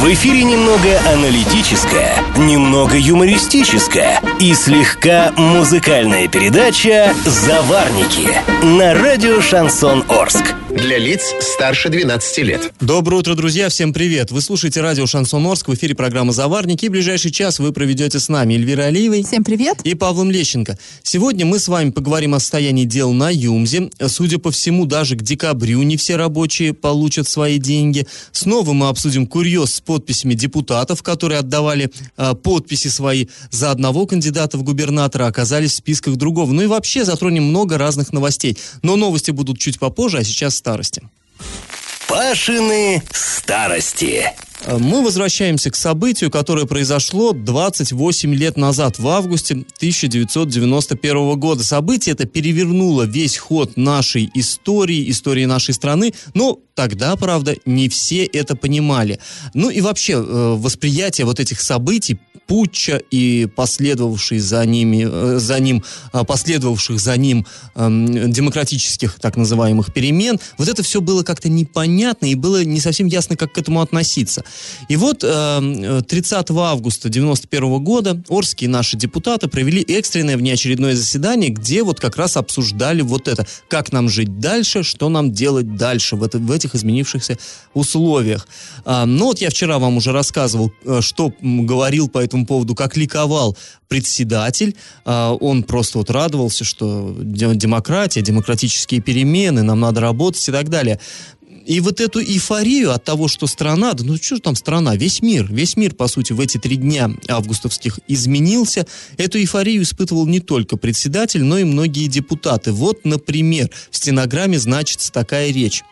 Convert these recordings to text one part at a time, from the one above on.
В эфире немного аналитическая, немного юмористическая и слегка музыкальная передача «Заварники» на радио «Шансон Орск». Для лиц старше 12 лет. Доброе утро, друзья, всем привет. Вы слушаете радио «Шансон Орск», в эфире программа «Заварники», и ближайший час вы проведете с нами Эльвира Алиевой. Всем привет. И Павлом Лещенко. Сегодня мы с вами поговорим о состоянии дел на Юмзе. Судя по всему, даже к декабрю не все рабочие получат свои деньги. Снова мы обсудим курьез с подписями депутатов, которые отдавали э, подписи свои за одного кандидата в губернатора, оказались в списках другого. Ну и вообще затронем много разных новостей. Но новости будут чуть попозже, а сейчас старости. Пашины старости. Э, Мы возвращаемся к событию, которое произошло 28 лет назад, в августе 1991 года. Событие это перевернуло весь ход нашей истории, истории нашей страны, но тогда, правда, не все это понимали. Ну и вообще, э, восприятие вот этих событий, путча и последовавших за ними, э, за ним, последовавших за ним эм, демократических так называемых перемен, вот это все было как-то непонятно и было не совсем ясно, как к этому относиться. И вот э, 30 августа 91 года орские наши депутаты провели экстренное внеочередное заседание, где вот как раз обсуждали вот это, как нам жить дальше, что нам делать дальше в, это, в этих изменившихся условиях. А, ну вот я вчера вам уже рассказывал, э, что говорил по этому поводу, как ликовал председатель. А, он просто вот радовался, что де- демократия, демократические перемены, нам надо работать и так далее. И вот эту эйфорию от того, что страна, да ну что там страна, весь мир, весь мир, по сути, в эти три дня августовских изменился, эту эйфорию испытывал не только председатель, но и многие депутаты. Вот, например, в стенограмме значится такая речь.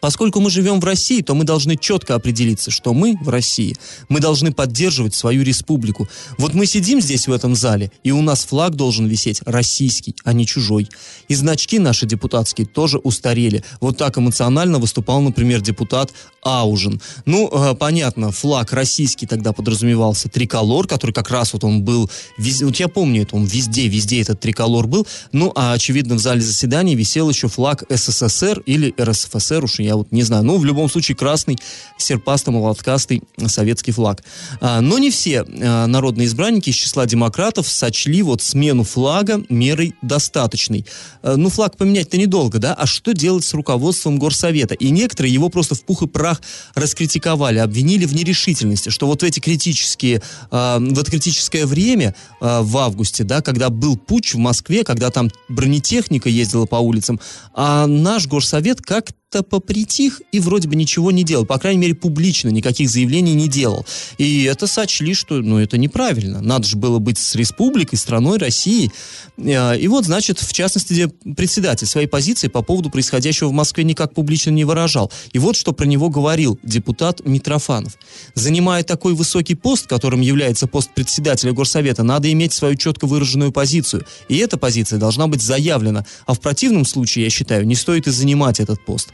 Поскольку мы живем в России, то мы должны четко определиться, что мы в России. Мы должны поддерживать свою республику. Вот мы сидим здесь в этом зале, и у нас флаг должен висеть российский, а не чужой. И значки наши депутатские тоже устарели. Вот так эмоционально выступал, например, депутат Аужин. Ну, э, понятно, флаг российский тогда подразумевался триколор, который как раз вот он был везде. Вот я помню это, он везде, везде этот триколор был. Ну, а очевидно, в зале заседаний висел еще флаг СССР или РСФСР, уж я вот не знаю. Ну, в любом случае, красный, серпасто-молоткастый советский флаг. А, но не все а, народные избранники из числа демократов сочли вот смену флага мерой достаточной. А, ну, флаг поменять-то недолго, да? А что делать с руководством горсовета? И некоторые его просто в пух и прах раскритиковали, обвинили в нерешительности, что вот в эти критические, а, в это критическое время в августе, да, когда был путч в Москве, когда там бронетехника ездила по улицам, а наш горсовет как как-то попритих и вроде бы ничего не делал. По крайней мере, публично никаких заявлений не делал. И это сочли, что ну, это неправильно. Надо же было быть с республикой, страной России. Э, И вот, значит, в частности, председатель своей позиции по поводу происходящего в Москве никак публично не выражал. И вот что про него говорил депутат Митрофанов. Занимая такой высокий пост, которым является пост председателя Горсовета, надо иметь свою четко выраженную позицию. И эта позиция должна быть заявлена. А в противном случае, я считаю, не стоит и занимать этот пост.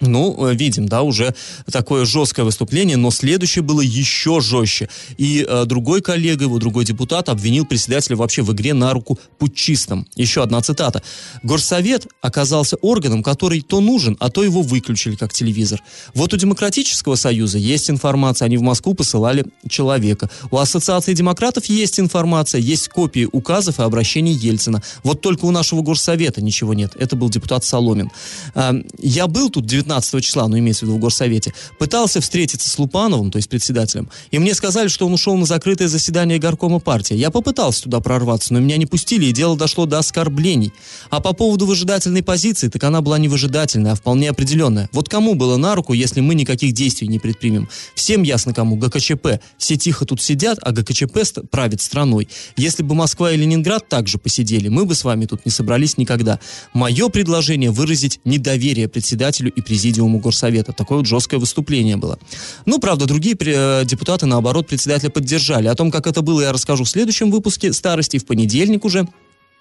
Ну, э, видим, да, уже такое жесткое выступление, но следующее было еще жестче. И э, другой коллега, его другой депутат обвинил председателя вообще в игре на руку путчистам. Еще одна цитата. Горсовет оказался органом, который то нужен, а то его выключили как телевизор. Вот у Демократического союза есть информация, они в Москву посылали человека. У Ассоциации демократов есть информация, есть копии указов и обращений Ельцина. Вот только у нашего горсовета ничего нет. Это был депутат Соломин. А, Я был тут 19 числа, ну, имеется в виду в горсовете, пытался встретиться с Лупановым, то есть председателем, и мне сказали, что он ушел на закрытое заседание горкома партии. Я попытался туда прорваться, но меня не пустили, и дело дошло до оскорблений. А по поводу выжидательной позиции, так она была не выжидательная, а вполне определенная. Вот кому было на руку, если мы никаких действий не предпримем? Всем ясно кому. ГКЧП. Все тихо тут сидят, а ГКЧП правит страной. Если бы Москва и Ленинград также посидели, мы бы с вами тут не собрались никогда. Мое предложение выразить недоверие председателю и президиуму Горсовета. Такое вот жесткое выступление было. Ну, правда, другие э, депутаты, наоборот, председателя поддержали. О том, как это было, я расскажу в следующем выпуске «Старости» в понедельник уже.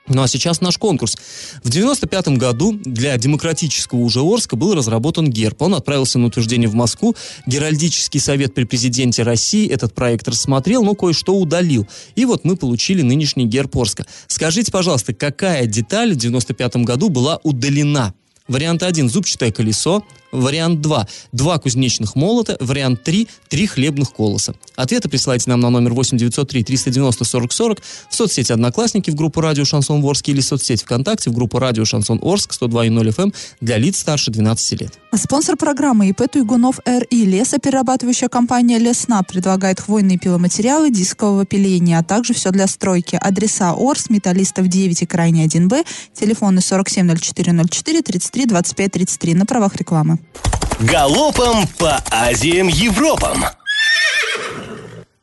Ну а сейчас наш конкурс. В 95 году для демократического уже Орска был разработан герб. Он отправился на утверждение в Москву. Геральдический совет при президенте России этот проект рассмотрел, но кое-что удалил. И вот мы получили нынешний герб Орска. Скажите, пожалуйста, какая деталь в 95 году была удалена? Вариант 1 – зубчатое колесо. Вариант 2. Два кузнечных молота. Вариант 3. Три хлебных колоса. Ответы присылайте нам на номер 8903 390 40 40 в соцсети Одноклассники в группу Радио Шансон Ворск или соцсеть ВКонтакте в группу Радио Шансон Орск 102.0 FM эм для лиц старше 12 лет. Спонсор программы ИП Туйгунов РИ. Лесоперерабатывающая компания Лесна предлагает хвойные пиломатериалы дискового пиления, а также все для стройки. Адреса Орс, Металлистов 9 и Крайне 1Б, телефоны 470404 33 25 33 на правах рекламы. Галопом по Азиям Европам!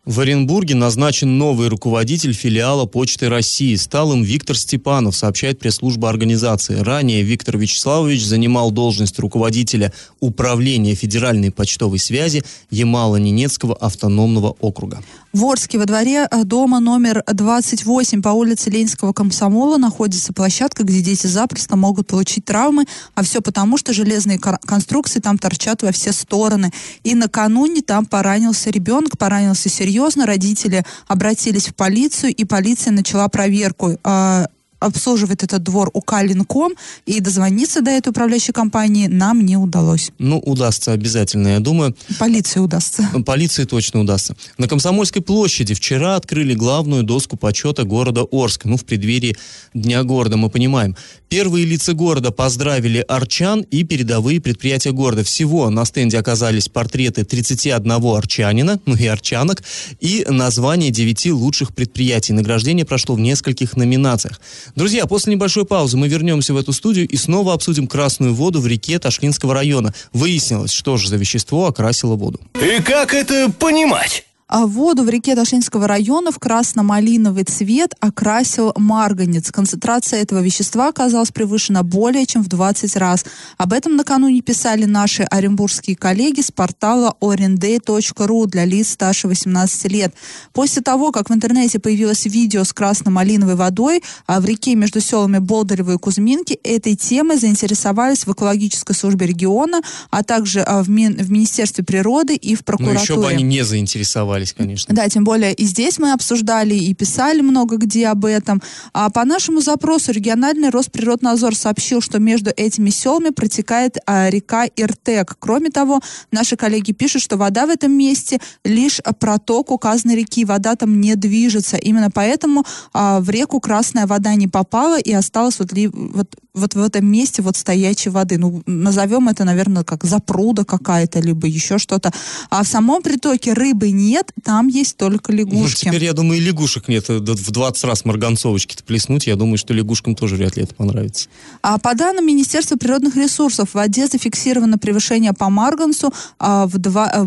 В Оренбурге назначен новый руководитель филиала Почты России. Стал им Виктор Степанов, сообщает пресс-служба организации. Ранее Виктор Вячеславович занимал должность руководителя Управления Федеральной почтовой связи Ямало-Ненецкого автономного округа. В Орске во дворе э, дома номер 28 по улице Ленинского комсомола находится площадка, где дети запросто могут получить травмы, а все потому, что железные конструкции там торчат во все стороны. И накануне там поранился ребенок, поранился серьезно, родители обратились в полицию, и полиция начала проверку а, обслуживает этот двор у Калинком, и дозвониться до этой управляющей компании нам не удалось. Ну, удастся обязательно, я думаю. Полиции удастся. Полиции точно удастся. На Комсомольской площади вчера открыли главную доску почета города Орска. Ну, в преддверии Дня города, мы понимаем. Первые лица города поздравили арчан и передовые предприятия города. Всего на стенде оказались портреты 31 арчанина, ну и арчанок, и название 9 лучших предприятий. Награждение прошло в нескольких номинациях. Друзья, после небольшой паузы мы вернемся в эту студию и снова обсудим красную воду в реке Ташлинского района. Выяснилось, что же за вещество окрасило воду. И как это понимать? А воду в реке Ташлинского района в красно-малиновый цвет окрасил марганец. Концентрация этого вещества оказалась превышена более чем в 20 раз. Об этом накануне писали наши оренбургские коллеги с портала orenday.ru для лиц старше 18 лет. После того, как в интернете появилось видео с красно-малиновой водой, а в реке между селами Болдырево и Кузьминки, этой темой заинтересовались в экологической службе региона, а также а, в, Мин, в Министерстве природы и в прокуратуре. Ну, еще бы они не заинтересовались занимались, конечно. Да, тем более и здесь мы обсуждали и писали много где об этом. А по нашему запросу региональный Росприроднадзор сообщил, что между этими селами протекает а, река Иртек. Кроме того, наши коллеги пишут, что вода в этом месте лишь проток указанной реки, вода там не движется. Именно поэтому а, в реку красная вода не попала и осталась вот, ли, вот, вот в этом месте вот стоячей воды. Ну, назовем это, наверное, как запруда какая-то, либо еще что-то. А в самом притоке рыбы нет, там есть только лягушки. Ну, теперь, я думаю, и лягушек нет. В 20 раз марганцовочки-то плеснуть, я думаю, что лягушкам тоже вряд ли это понравится. А по данным Министерства природных ресурсов, в воде зафиксировано превышение по марганцу, а, в два, а,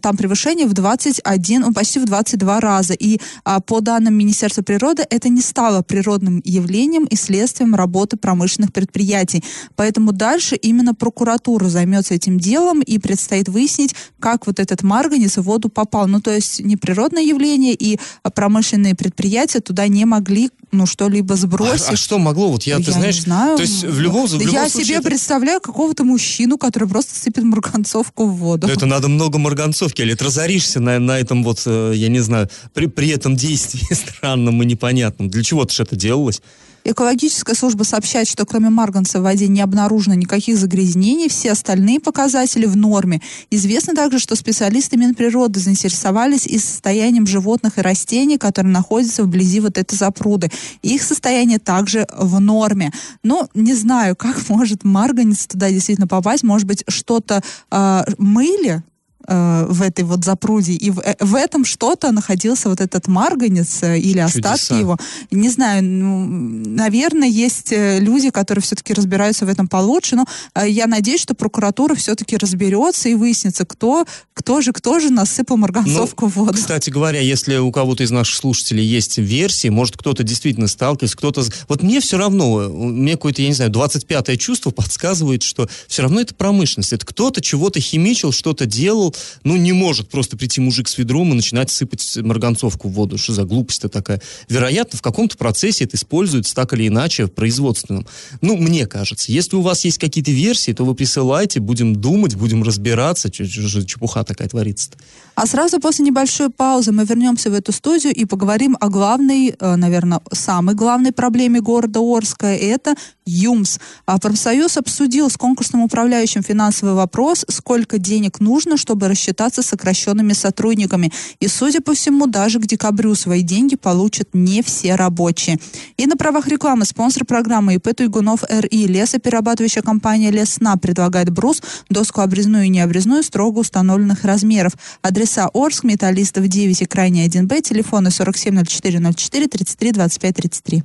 там превышение в 21, ну, почти в 22 раза. И а, по данным Министерства природы, это не стало природным явлением и следствием работы промышленных предприятий. Поэтому дальше именно прокуратура займется этим делом и предстоит выяснить, как вот этот марганец в воду попал. Ну, то есть не природное явление, и промышленные предприятия туда не могли ну, что-либо сбросить. А, а что могло? Вот я, ты я знаешь, не знаю. то есть в любом, в любом Я случае себе это... представляю какого-то мужчину, который просто сыпет марганцовку в воду. Да это надо много марганцовки, или ты разоришься на, на этом вот, э, я не знаю, при, при этом действии странном и непонятном. Для чего-то же это делалось? Экологическая служба сообщает, что кроме марганца в воде не обнаружено никаких загрязнений, все остальные показатели в норме. Известно также, что специалисты Минприроды заинтересовались и состоянием животных и растений, которые находятся вблизи вот этой запруды. Их состояние также в норме. Но не знаю, как может марганец туда действительно попасть. Может быть, что-то э, мыли, э, в этой вот запруде, и в, э, в этом что-то находился вот этот марганец э, или остатки Чудеса. его. Не знаю, ну, наверное, есть э, люди, которые все-таки разбираются в этом получше, но э, я надеюсь, что прокуратура все-таки разберется и выяснится, кто, кто же, кто же насыпал марганцовку Ну, в воду. Кстати говоря, если у кого-то из наших слушателей есть версии, может, кто-то действительно сталкивается, кто-то... Вот мне все равно, мне какое-то, я не знаю, 25-е чувство подсказывает, что все равно это промышленность. Это кто-то чего-то химичил, что-то делал. Ну, не может просто прийти мужик с ведром и начинать сыпать марганцовку в воду. Что за глупость-то такая? Вероятно, в каком-то процессе это используется так или иначе в производственном. Ну, мне кажется. Если у вас есть какие-то версии, то вы присылайте, будем думать, будем разбираться. Чепуха такая творится. -то. А сразу после небольшой паузы мы вернемся в эту студию и поговорим о главной, э, наверное, самой главной проблеме города Орска. Это ЮМС. А профсоюз обсудил с конкурсным управляющим финансовый вопрос, сколько денег нужно, чтобы рассчитаться с сокращенными сотрудниками. И, судя по всему, даже к декабрю свои деньги получат не все рабочие. И на правах рекламы спонсор программы ИП Туйгунов РИ лесоперерабатывающая компания Лесна предлагает брус, доску обрезную и необрезную строго установленных размеров. Адрес адреса Орск, Металлистов 9 и крайний 1Б, телефоны 470404 33 25 33.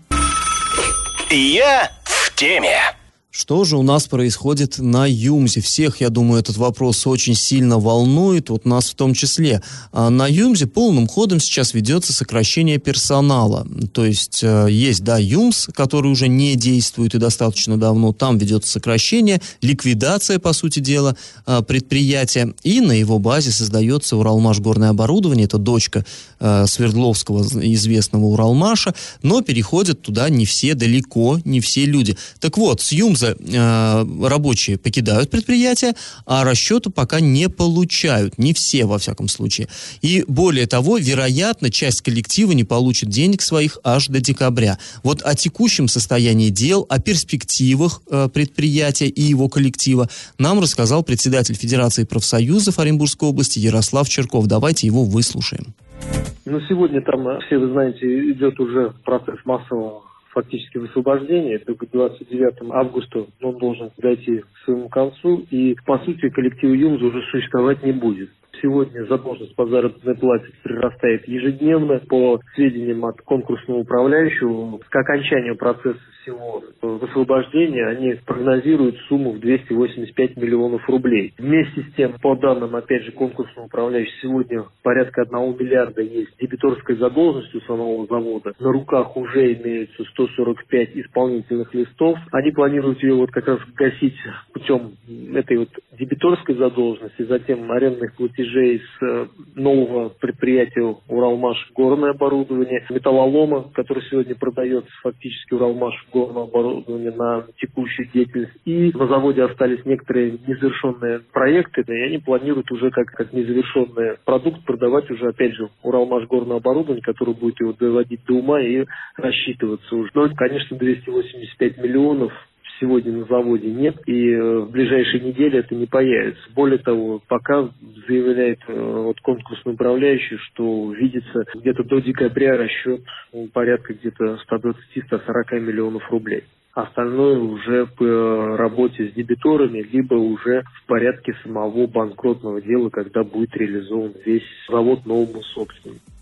Я в теме. Что же у нас происходит на ЮМЗе? Всех, я думаю, этот вопрос очень сильно волнует, вот нас в том числе. А на ЮМЗе полным ходом сейчас ведется сокращение персонала. То есть э, есть, да, ЮМС, который уже не действует и достаточно давно, там ведется сокращение, ликвидация, по сути дела, э, предприятия, и на его базе создается Уралмаш горное оборудование, это дочка э, Свердловского известного Уралмаша, но переходят туда не все далеко, не все люди. Так вот, с ЮМЗа раза э, рабочие покидают предприятие, а расчету пока не получают. Не все, во всяком случае. И более того, вероятно, часть коллектива не получит денег своих аж до декабря. Вот о текущем состоянии дел, о перспективах э, предприятия и его коллектива нам рассказал председатель Федерации профсоюзов Оренбургской области Ярослав Черков. Давайте его выслушаем. Ну, сегодня там, все вы знаете, идет уже процесс массового фактически высвобождение. Это к 29 августа он должен дойти к своему концу. И, по сути, коллектив ЮМЗ уже существовать не будет. Сегодня задолженность по заработной плате прирастает ежедневно. По сведениям от конкурсного управляющего, к окончанию процесса всего высвобождения они прогнозируют сумму в 285 миллионов рублей. Вместе с тем, по данным, опять же, конкурсного управляющего, сегодня порядка 1 миллиарда есть дебиторской задолженности у самого завода. На руках уже имеются 145 исполнительных листов. Они планируют ее вот как раз гасить путем этой вот дебиторской задолженности, затем арендных платежей с э, нового предприятия Уралмаш горное оборудование, металлолома, который сегодня продается фактически Уралмаш горного оборудования на текущую деятельность. И на заводе остались некоторые незавершенные проекты, и они планируют уже как, как незавершенный продукт продавать уже, опять же, Уралмаш горное оборудование, которое будет его доводить до ума и рассчитываться уже. Но, конечно, 285 миллионов сегодня на заводе нет, и э, в ближайшие недели это не появится. Более того, пока заявляет э, вот конкурсный управляющий, что видится где-то до декабря расчет ну, порядка где-то 120-140 миллионов рублей. Остальное уже по работе с дебиторами, либо уже в порядке самого банкротного дела, когда будет реализован весь завод новому собственнику.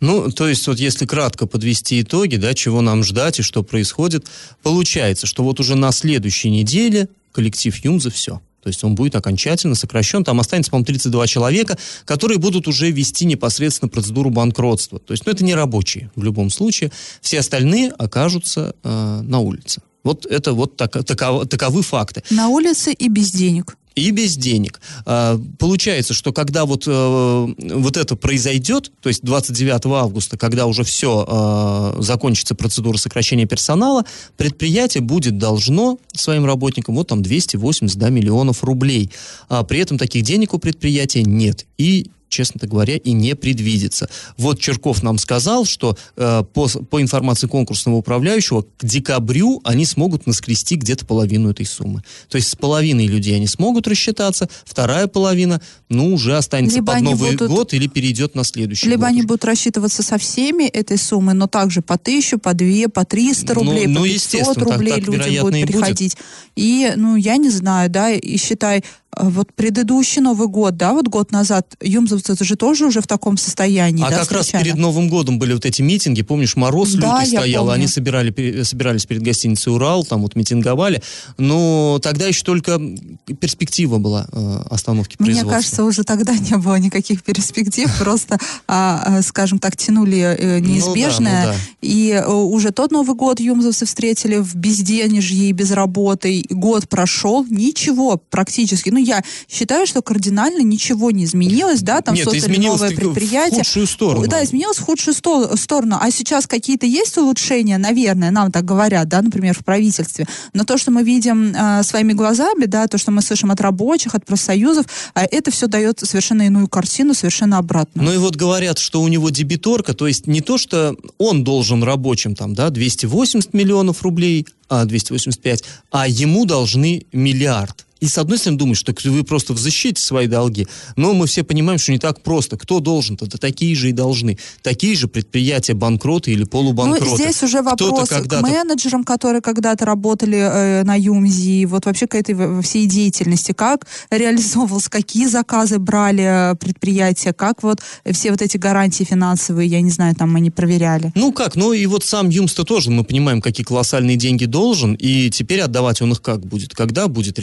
Ну, то есть, вот если кратко подвести итоги, да, чего нам ждать и что происходит, получается, что вот уже на следующей неделе коллектив Юмза все. То есть он будет окончательно сокращен. Там останется, по-моему, 32 человека, которые будут уже вести непосредственно процедуру банкротства. То есть, ну, это не рабочие в любом случае. Все остальные окажутся э, на улице. Вот это вот так, таков, таковы факты. На улице и без денег и без денег. А, получается, что когда вот, э, вот это произойдет, то есть 29 августа, когда уже все а, закончится процедура сокращения персонала, предприятие будет должно своим работникам вот там 280 да, миллионов рублей. А при этом таких денег у предприятия нет. И честно говоря, и не предвидится. Вот Черков нам сказал, что э, по, по информации конкурсного управляющего, к декабрю они смогут наскрести где-то половину этой суммы. То есть с половиной людей они смогут рассчитаться, вторая половина, ну, уже останется либо под Новый будут, год или перейдет на следующий либо год. они будут рассчитываться со всеми этой суммы, но также по тысячу, по две, по триста ну, рублей, ну, по 500 рублей так, так, люди будут приходить. И, ну, я не знаю, да, и считай, вот предыдущий Новый год, да, вот год назад, юмзовцы же тоже уже в таком состоянии, А да, как встречали? раз перед Новым годом были вот эти митинги, помнишь, мороз да, лютый стоял, помню. они собирали, собирались перед гостиницей «Урал», там вот митинговали, но тогда еще только перспектива была э, остановки производства. Мне кажется, уже тогда не было никаких перспектив, просто, а, а, скажем так, тянули э, неизбежное, ну, ну, да. и э, уже тот Новый год юмзовцы встретили в безденежье и без работы, год прошел, ничего практически, ну, я считаю, что кардинально ничего не изменилось, да, там Нет, создали новое только в предприятие. худшую сторону. Да, изменилось в худшую сто- сторону. А сейчас какие-то есть улучшения, наверное, нам так говорят, да, например, в правительстве. Но то, что мы видим э, своими глазами, да, то, что мы слышим от рабочих, от профсоюзов, э, это все дает совершенно иную картину, совершенно обратную. Ну и вот говорят, что у него дебиторка, то есть не то, что он должен рабочим там, да, 280 миллионов рублей, а 285, а ему должны миллиард. И с одной стороны думаешь, что вы просто защите свои долги, но мы все понимаем, что не так просто. Кто должен-то? Да такие же и должны. Такие же предприятия банкроты или полубанкроты. Ну, здесь уже вопрос к менеджерам, которые когда-то работали э, на ЮМЗИ, вот вообще к этой всей деятельности, как реализовывалось, какие заказы брали э, предприятия, как вот все вот эти гарантии финансовые, я не знаю, там не проверяли. Ну как, ну и вот сам Юмс-то тоже, мы понимаем, какие колоссальные деньги должен, и теперь отдавать он их как будет? Когда будет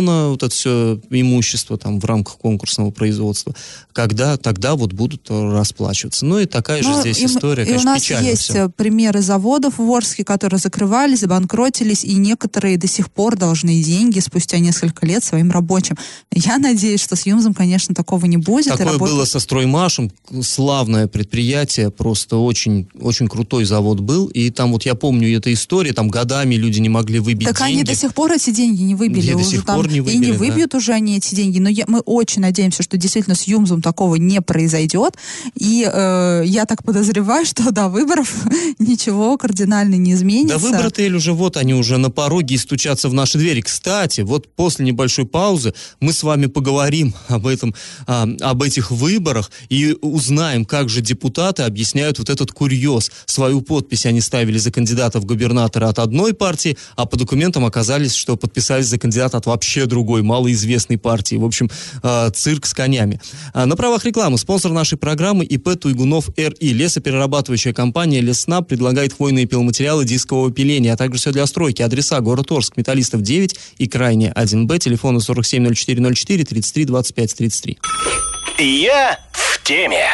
реализовано вот это все имущество там в рамках конкурсного производства? Когда? Тогда вот будут расплачиваться. Ну и такая же Ну, здесь и, история, и конечно, у нас есть всё. э, примеры заводов в Орске, которые закрывались, забанкротились, и некоторые до сих пор должны деньги спустя несколько лет своим рабочим. Я надеюсь, что с Юмзом, конечно, такого не будет. Такое работа- было со Строймашем, славное предприятие, просто очень, очень крутой завод был, и там вот я помню эту историю, там годами люди не могли выбить Так они деньги. до сих пор эти деньги не выбили. До уже сих там, не и выбили, не да. выбьют уже они эти деньги. Но я- мы очень надеемся, что действительно с Юмзом такого не произойдет. И э, я так подозреваю, что до выборов ничего кардинально не изменится. Да выборы Эль, уже вот они уже на пороге и стучатся в наши двери. Кстати, вот после небольшой паузы мы с вами поговорим об этом, а, об этих выборах и узнаем, как же депутаты объясняют вот этот курьез. Свою подпись они ставили за кандидата в губернатора от одной партии, а по документам оказались, что подписались за кандидата от вообще другой, малоизвестной партии. В общем, а, цирк с конями. А, На правах рекламы спонсор нашей программы ИП Туйгунов РИ. Лесоперерабатывающая компания Лесна предлагает хвойные пиломатериалы дискового пиления, а также все для стройки. Адреса город Орск, Металлистов 9 и Крайне 1Б, телефоны 470404 33 25 33. Я в теме.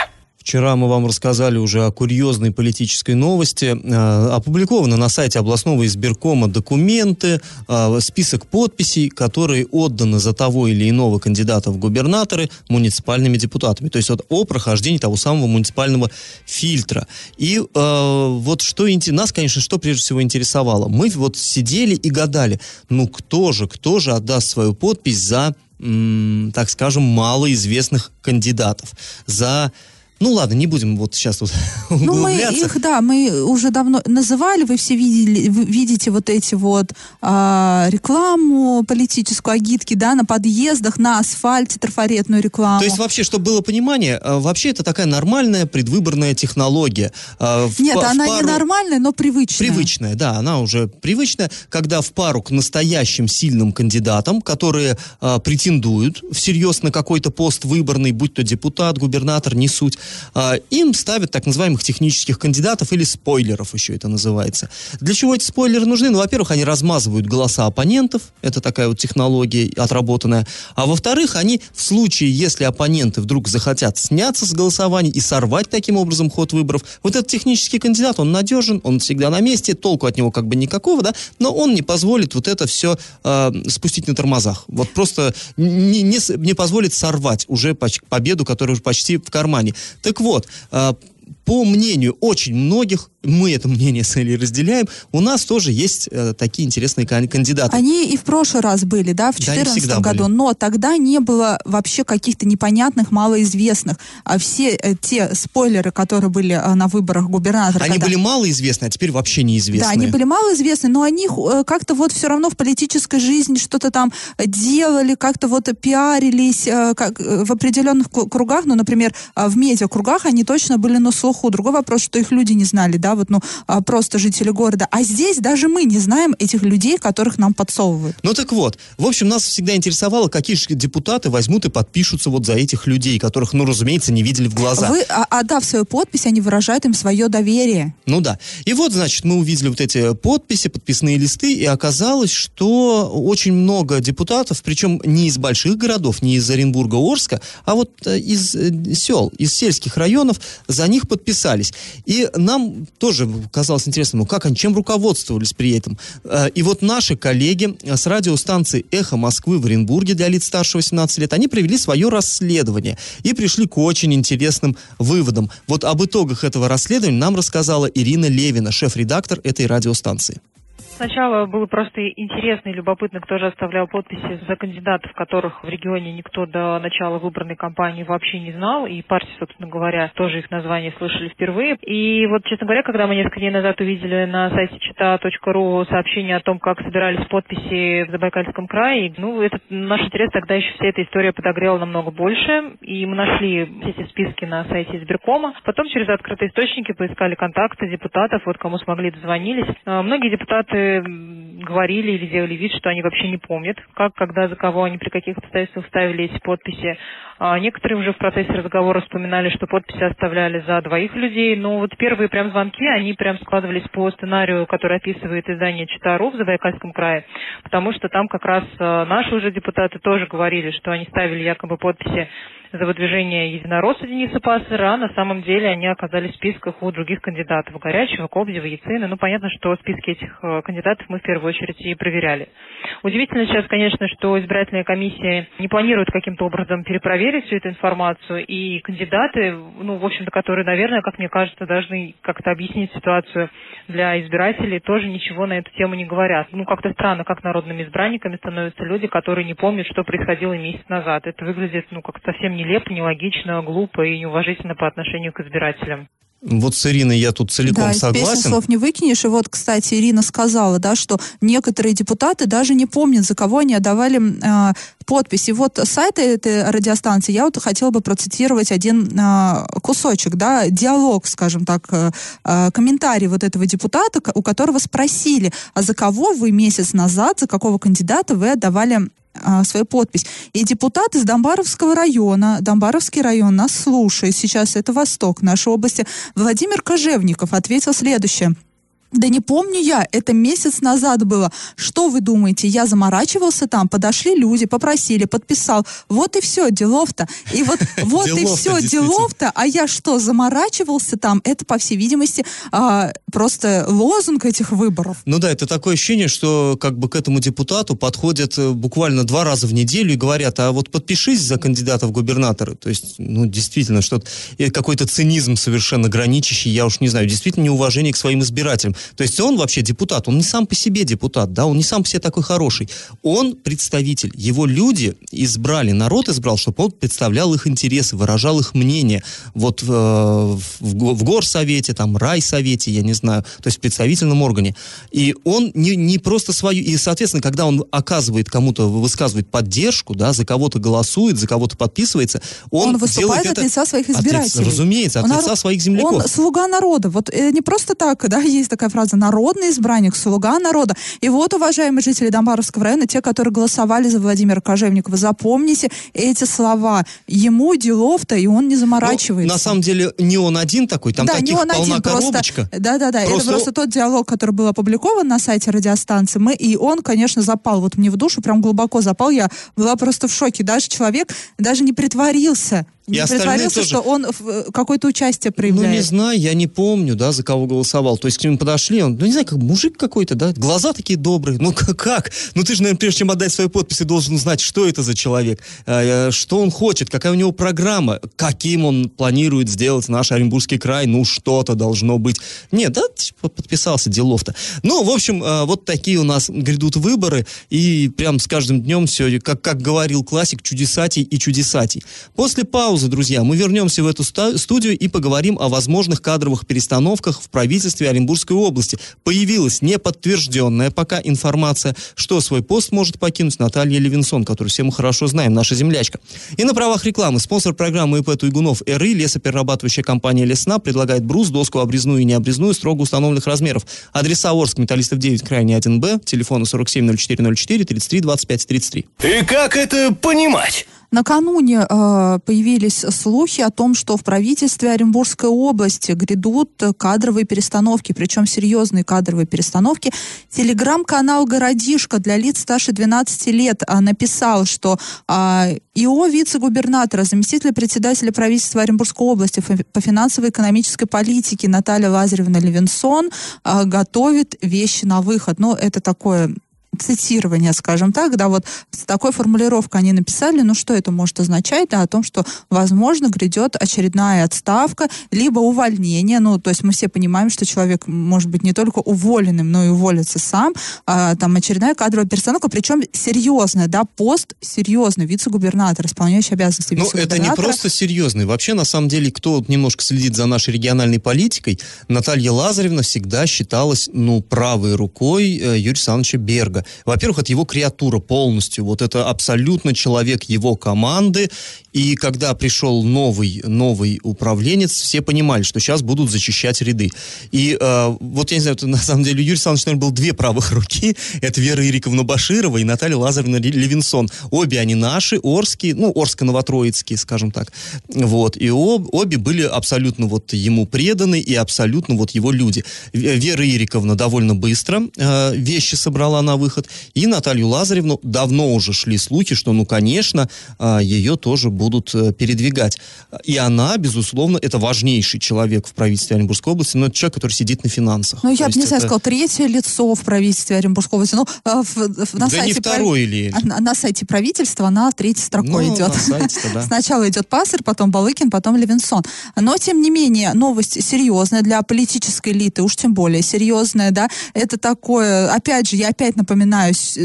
Вчера мы вам рассказали уже о курьезной политической новости. Э, опубликованы на сайте областного избиркома документы, э, список подписей, которые отданы за того или иного кандидата в губернаторы муниципальными депутатами. То есть вот о прохождении того самого муниципального фильтра. И э, вот что нас, конечно, что прежде всего интересовало. Мы вот сидели и гадали, ну кто же, кто же отдаст свою подпись за, так скажем, малоизвестных кандидатов, за ну ладно, не будем вот сейчас вот Ну, мы их, да, мы уже давно называли, вы все видели, вы видите вот эти вот а, рекламу политическую, агитки, да, на подъездах, на асфальте трафаретную рекламу. То есть вообще, чтобы было понимание, э, вообще это такая нормальная предвыборная технология. Э, в Нет, в она пару- не нормальная, но привычная. Привычная, да, она уже привычная, когда в пару к настоящим сильным кандидатам, которые а, претендуют всерьез на какой-то пост выборный, будь то депутат, губернатор, не суть, им ставят так называемых технических кандидатов или спойлеров еще это называется. Для чего эти спойлеры нужны? Ну, во-первых, они размазывают голоса оппонентов, это такая вот технология отработанная, а во-вторых, они в случае, если оппоненты вдруг захотят сняться с голосования и сорвать таким образом ход выборов, вот этот технический кандидат, он надежен, он всегда на месте, толку от него как бы никакого, да, но он не позволит вот это все спустить на тормозах. Вот просто не, не, не позволит сорвать уже победу, которая уже почти в кармане. Так вот, э, по мнению очень многих, мы это мнение с Элей разделяем, у нас тоже есть э, такие интересные кан- кандидаты. Они и в прошлый раз были, да, в Да, они 2014 всегда году, были. но тогда не было вообще каких-то непонятных, малоизвестных. А все э, те спойлеры, которые были э, на выборах губернатора, Они когда- были малоизвестны, а теперь вообще неизвестные. Да, они были малоизвестны, но они э, как-то вот все равно в политической жизни что-то там делали, как-то вот пиарились э, как, э, в определенных кругах, ну, например, э, в медиакругах они точно были на слуху. Другой вопрос, что их люди не знали, да, вот, ну, а, просто жители города. А здесь даже мы не знаем этих людей, которых нам подсовывают. Ну так вот, в общем, нас всегда интересовало, какие же депутаты возьмут и подпишутся вот за этих людей, которых, ну, разумеется, не видели в глаза. Вы, а- отдав свою подпись, они выражают им свое доверие. Ну да. И вот, значит, мы увидели вот эти подписи, подписные листы, и оказалось, что очень много депутатов, причем не из больших городов, не из Оренбурга, Орска, а вот э, из э, сел, из сельских районов, за них подписали подписались. И нам тоже казалось интересным, ну как они, чем руководствовались при этом. Э, и вот наши коллеги с радиостанции «Эхо Москвы» в Оренбурге для лиц старше 18 лет, они провели свое расследование и пришли к очень интересным выводам. Вот об итогах этого расследования нам рассказала Ирина Левина, шеф-редактор этой радиостанции. Сначала было просто интересно и любопытно, кто же оставлял подписи за кандидатов, которых в регионе никто до начала выбранной кампании вообще не знал, и партии, собственно говоря, тоже их название слышали впервые. И вот, честно говоря, когда мы несколько дней назад увидели на сайте чита.ру сообщение о том, как собирались подписи в Забайкальском крае, ну, этот наш интерес тогда еще вся эта история подогрела намного больше, и мы нашли эти списки на сайте избиркома. Потом через открытые источники поискали контакты депутатов, вот кому смогли дозвонились. А, многие депутаты говорили или делали вид, что они вообще не помнят, как, когда, за кого они, при каких обстоятельствах ставили эти подписи. А некоторые уже в процессе разговора вспоминали, что подписи оставляли за двоих людей, но вот первые прям звонки, они прям складывались по сценарию, который описывает издание Читару в Забайкальском крае, потому что там как раз э, наши уже депутаты тоже говорили, что они ставили якобы подписи за выдвижение единоросса Дениса Пассера, на самом деле они оказались в списках у других кандидатов, Горячего, Кобзева, Яцина. Ну, понятно, что списки этих э, кандидатов мы в первую очередь и проверяли. Удивительно сейчас, конечно, что избирательная комиссия не планирует каким-то образом перепроверить всю эту информацию, и кандидаты, ну, в общем-то, которые, наверное, как мне кажется, должны как-то объяснить ситуацию для избирателей, тоже ничего на эту тему не говорят. Ну, как-то странно, как народными избранниками становятся люди, которые не помнят, что происходило месяц назад. Это выглядит, ну, как совсем нелепо, нелогично, глупо и неуважительно по отношению к избирателям. Вот с Ириной я тут целиком да, согласен. Да, слов не выкинешь. И вот, кстати, Ирина сказала, да, что некоторые депутаты даже не помнят, за кого они отдавали э, подписи. Вот сайта этой радиостанции я вот хотела бы процитировать один э, кусочек, да, диалог, скажем так, э, э, комментарий вот этого депутата, у которого спросили, а за кого вы месяц назад, за какого кандидата вы отдавали а, свою подпись. И депутат из Домбаровского района, Домбаровский район нас слушает, сейчас это Восток нашей области, Владимир Кожевников ответил следующее. Да не помню я, это месяц назад было. Что вы думаете, я заморачивался там, подошли люди, попросили, подписал. Вот и все, делов-то. И вот, вот и все, делов-то. А я что, заморачивался там? Это, по всей видимости, а, просто лозунг этих выборов. Ну да, это такое ощущение, что как бы к этому депутату подходят э, буквально два раза в неделю и говорят, а вот подпишись за кандидата в губернаторы. То есть, ну, действительно, что-то, какой-то цинизм совершенно граничащий, я уж не знаю, действительно неуважение к своим избирателям. То есть он вообще депутат, он не сам по себе депутат, да, он не сам по себе такой хороший. Он представитель, его люди избрали, народ избрал, чтобы он представлял их интересы, выражал их мнение. Вот э, в, в горсовете, там, райсовете, я не знаю, то есть в представительном органе. И он не, не просто свою... И, соответственно, когда он оказывает кому-то, высказывает поддержку, да, за кого-то голосует, за кого-то подписывается, он, он выступает делает от лица своих избирателей. От, разумеется, от он лица своих земляков. Он слуга народа. Вот э, не просто так, да, есть такая фраза «народный избранник», «слуга народа». И вот, уважаемые жители Домбаровского района, те, которые голосовали за Владимира Кожевникова, запомните эти слова. Ему делов-то, и он не заморачивается. Ну, на самом деле, не он один такой, там да, таких не он полна один, коробочка. Просто, да, да, да. Просто... Это просто тот диалог, который был опубликован на сайте радиостанции. Мы, и он, конечно, запал вот мне в душу, прям глубоко запал. Я была просто в шоке. Даже человек даже не притворился и не притворился, тоже... что он какое-то участие проявляет. Ну, не знаю, я не помню, да, за кого голосовал. То есть к нему подошли, он, ну, не знаю, как мужик какой-то, да, глаза такие добрые. Ну, как? Ну, ты же, наверное, прежде чем отдать свои подписи, должен знать, что это за человек, э, что он хочет, какая у него программа, каким он планирует сделать наш Оренбургский край, ну, что-то должно быть. Нет, да, подписался, делов-то. Ну, в общем, э, вот такие у нас грядут выборы, и прям с каждым днем все, как, как говорил классик, чудесатей и чудесатей. После паузы паузы, друзья, мы вернемся в эту студию и поговорим о возможных кадровых перестановках в правительстве Оренбургской области. Появилась неподтвержденная пока информация, что свой пост может покинуть Наталья Левинсон, которую все мы хорошо знаем, наша землячка. И на правах рекламы спонсор программы ИП Туйгунов РИ, лесоперерабатывающая компания Лесна, предлагает брус, доску обрезную и необрезную строго установленных размеров. Адреса Орск, Металлистов 9, крайне 1Б, телефоны 470404 33 25 33. И как это понимать? Накануне э, появились слухи о том, что в правительстве Оренбургской области грядут кадровые перестановки, причем серьезные кадровые перестановки. Телеграм-канал «Городишко» для лиц старше 12 лет э, написал, что э, ИО вице-губернатора, заместителя председателя правительства Оренбургской области по финансово-экономической политике Наталья Лазаревна Левинсон э, готовит вещи на выход. Ну, это такое цитирование, скажем так, да, вот с такой формулировкой они написали, ну что это может означать, да, о том, что, возможно, грядет очередная отставка, либо увольнение, ну, то есть мы все понимаем, что человек может быть не только уволенным, но и уволиться сам, а, там очередная кадровая перестановка, причем серьезная, да, пост серьезный, вице-губернатор, исполняющий обязанности Ну, это не просто серьезный, вообще, на самом деле, кто немножко следит за нашей региональной политикой, Наталья Лазаревна всегда считалась, ну, правой рукой э, Юрия Александровича Берга. Во-первых, это его креатура полностью. Вот это абсолютно человек его команды. И когда пришел новый, новый управленец, все понимали, что сейчас будут зачищать ряды. И э, вот, я не знаю, это, на самом деле Юрий Александрович, наверное, был две правых руки. Это Вера Ириковна Баширова и Наталья Лазаревна Левинсон. Обе они наши, Орские, ну, Орско-Новотроицкие, скажем так. Вот. И об, обе были абсолютно вот ему преданы и абсолютно вот его люди. Вера Ириковна довольно быстро э, вещи собрала на выход. И Наталью Лазаревну давно уже шли слухи, что, ну, конечно, э, ее тоже будут э, передвигать. И она, безусловно, это важнейший человек в правительстве Оренбургской области, но это человек, который сидит на финансах. Ну, я бы не знаю, это... сказал, третье лицо в правительстве Оренбургской области. Ну, э, в, в, на да сайте не второй прав... или... На, на сайте правительства она третьей строкой ну, идет. да. Сначала идет Пассер, потом Балыкин, потом Левинсон. Но, тем не менее, новость серьезная для политической элиты, уж тем более серьезная, да. Это такое, опять же, я опять напоминаю,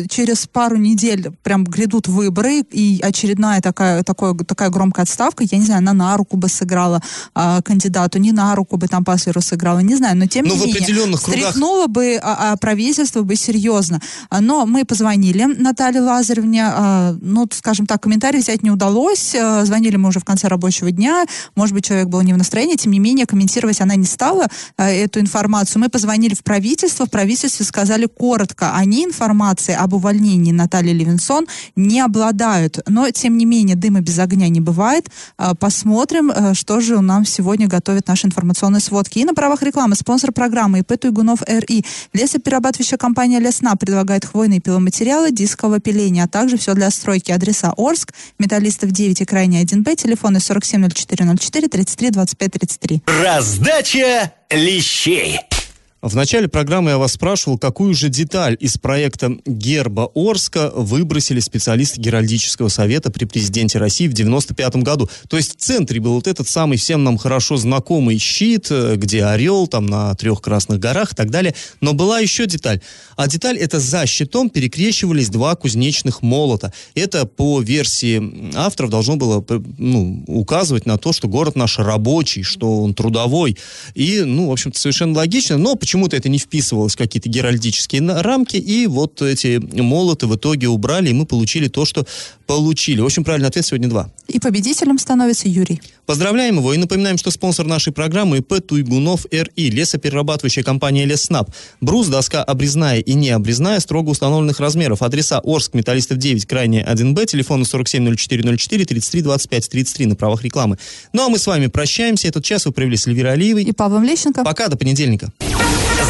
через пару недель прям грядут выборы, и очередная такая, такое, такая громкая отставка, я не знаю, она на руку бы сыграла а, кандидату, не на руку бы там Паслеру сыграла, не знаю, но тем но ну, не менее, кругах... стряхнуло бы а, а, правительство бы серьезно. Но мы позвонили Наталье Лазаревне, а, ну, скажем так, комментарий взять не удалось, а, звонили мы уже в конце рабочего дня, может быть, человек был не в настроении, тем не менее, комментировать она не стала а, эту информацию. Мы позвонили в правительство, в правительстве сказали коротко, они информации об увольнении Натальи Левинсон не обладают, но, тем не менее, дыма без огня не бывает. А, посмотрим, э, что же нам сегодня готовит наши информационные сводки. И на правах рекламы спонсор программы ИП Туйгунов РИ. Лесоперерабатывающая компания Лесна предлагает хвойные пиломатериалы дискового пиления, а также все для стройки. Адреса Орск, Металлистов 9 и крайне 1Б, телефоны 470404 33 25 33. Раздача лещей. В начале программы я вас спрашивал, какую же деталь из проекта герба Орска выбросили специалисты Геральдического совета при президенте России в 95 году. То есть в центре был вот этот самый всем нам хорошо знакомый щит, э, где орел там на трех красных горах и так далее. Но была еще деталь. А деталь это за щитом перекрещивались два кузнечных молота. Это по версии авторов должно было ну, указывать на то, что город наш рабочий, что он трудовой. И, ну, в общем-то, совершенно логично. Но почему почему-то это не вписывалось в какие-то геральдические рамки, и вот эти молоты в итоге убрали, и мы получили то, что получили. В общем, правильный ответ сегодня два. И победителем становится Юрий. Поздравляем его и напоминаем, что спонсор нашей программы ИП Туйгунов РИ, лесоперерабатывающая компания Леснаб. Брус, доска обрезная и не обрезная, строго установленных размеров. Адреса Орск, Металлистов 9, крайне 1Б, телефоны 470404 33 25 33 на правах рекламы. Ну а мы с вами прощаемся. Этот час вы провели с Эльвирой Алиевой и Павлом Лещенко. Пока, до понедельника.